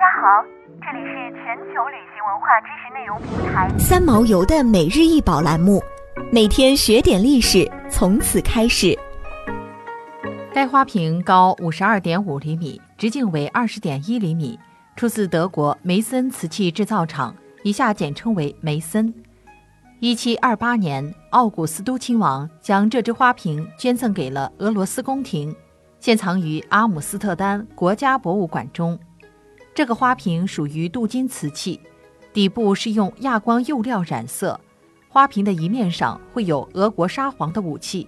家好，这里是全球旅行文化知识内容平台三毛游的每日一宝栏目，每天学点历史，从此开始。该花瓶高五十二点五厘米，直径为二十点一厘米，出自德国梅森瓷器制造厂，以下简称为梅森。一七二八年，奥古斯都亲王将这只花瓶捐赠给了俄罗斯宫廷，现藏于阿姆斯特丹国家博物馆中。这个花瓶属于镀金瓷器，底部是用亚光釉料染色。花瓶的一面上会有俄国沙皇的武器，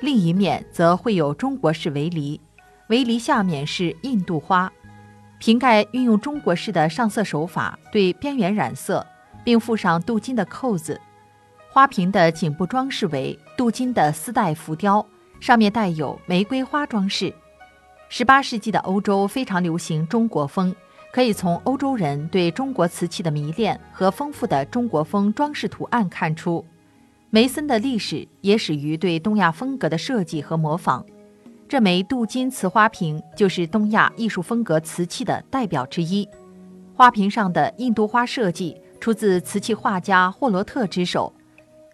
另一面则会有中国式围篱，围篱下面是印度花。瓶盖运用中国式的上色手法，对边缘染色，并附上镀金的扣子。花瓶的颈部装饰为镀金的丝带浮雕，上面带有玫瑰花装饰。十八世纪的欧洲非常流行中国风。可以从欧洲人对中国瓷器的迷恋和丰富的中国风装饰图案看出，梅森的历史也始于对东亚风格的设计和模仿。这枚镀金瓷花瓶就是东亚艺术风格瓷器的代表之一。花瓶上的印度花设计出自瓷器画家霍罗特之手。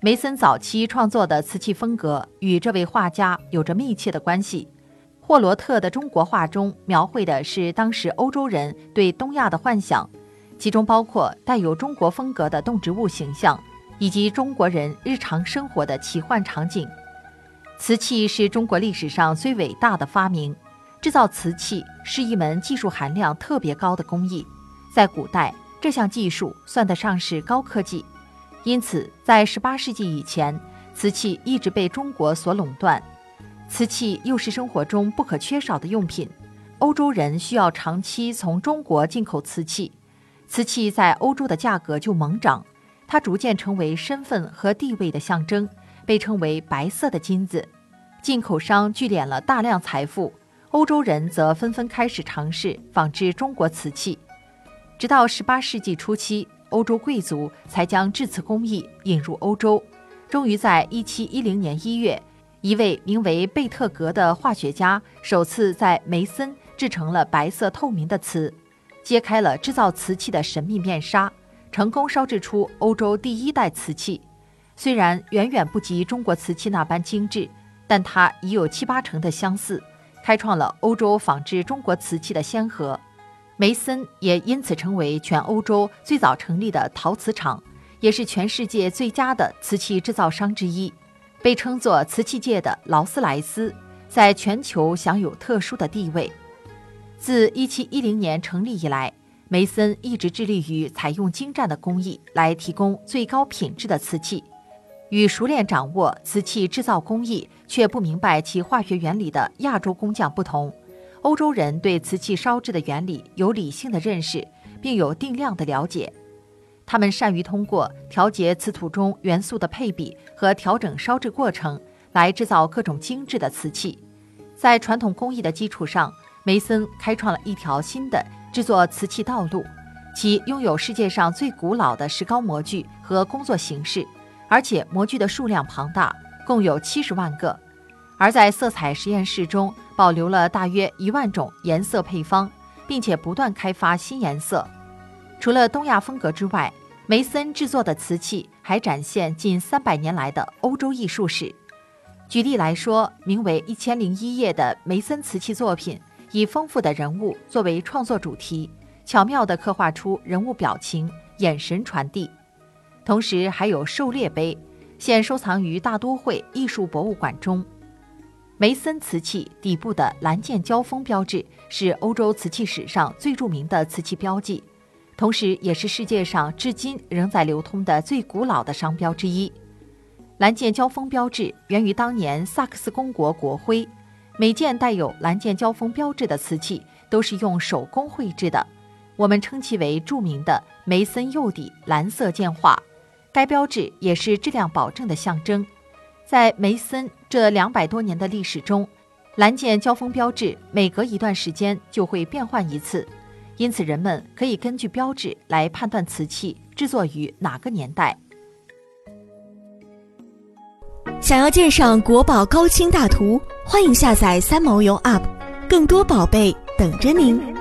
梅森早期创作的瓷器风格与这位画家有着密切的关系。霍罗特的中国画中描绘的是当时欧洲人对东亚的幻想，其中包括带有中国风格的动植物形象，以及中国人日常生活的奇幻场景。瓷器是中国历史上最伟大的发明，制造瓷器是一门技术含量特别高的工艺，在古代这项技术算得上是高科技，因此在18世纪以前，瓷器一直被中国所垄断。瓷器又是生活中不可缺少的用品，欧洲人需要长期从中国进口瓷器，瓷器在欧洲的价格就猛涨，它逐渐成为身份和地位的象征，被称为“白色的金子”。进口商聚敛了大量财富，欧洲人则纷纷开始尝试仿制中国瓷器，直到18世纪初期，欧洲贵族才将制瓷工艺引入欧洲，终于在1710年1月。一位名为贝特格的化学家首次在梅森制成了白色透明的瓷，揭开了制造瓷器的神秘面纱，成功烧制出欧洲第一代瓷器。虽然远远不及中国瓷器那般精致，但它已有七八成的相似，开创了欧洲仿制中国瓷器的先河。梅森也因此成为全欧洲最早成立的陶瓷厂，也是全世界最佳的瓷器制造商之一。被称作瓷器界的劳斯莱斯，在全球享有特殊的地位。自1710年成立以来，梅森一直致力于采用精湛的工艺来提供最高品质的瓷器。与熟练掌握瓷器制造工艺却不明白其化学原理的亚洲工匠不同，欧洲人对瓷器烧制的原理有理性的认识，并有定量的了解。他们善于通过调节瓷土中元素的配比和调整烧制过程来制造各种精致的瓷器。在传统工艺的基础上，梅森开创了一条新的制作瓷器道路。其拥有世界上最古老的石膏模具和工作形式，而且模具的数量庞大，共有七十万个。而在色彩实验室中保留了大约一万种颜色配方，并且不断开发新颜色。除了东亚风格之外，梅森制作的瓷器还展现近三百年来的欧洲艺术史。举例来说，名为《一千零一夜》的梅森瓷器作品，以丰富的人物作为创作主题，巧妙地刻画出人物表情、眼神传递。同时，还有狩猎杯，现收藏于大都会艺术博物馆中。梅森瓷器底部的蓝剑交锋标志，是欧洲瓷器史上最著名的瓷器标记。同时，也是世界上至今仍在流通的最古老的商标之一。蓝剑交锋标志源于当年萨克斯公国国徽，每件带有蓝剑交锋标志的瓷器都是用手工绘制的，我们称其为著名的梅森釉底蓝色剑画。该标志也是质量保证的象征。在梅森这两百多年的历史中，蓝剑交锋标志每隔一段时间就会变换一次。因此，人们可以根据标志来判断瓷器制作于哪个年代。想要鉴赏国宝高清大图，欢迎下载三毛游 App，更多宝贝等着您。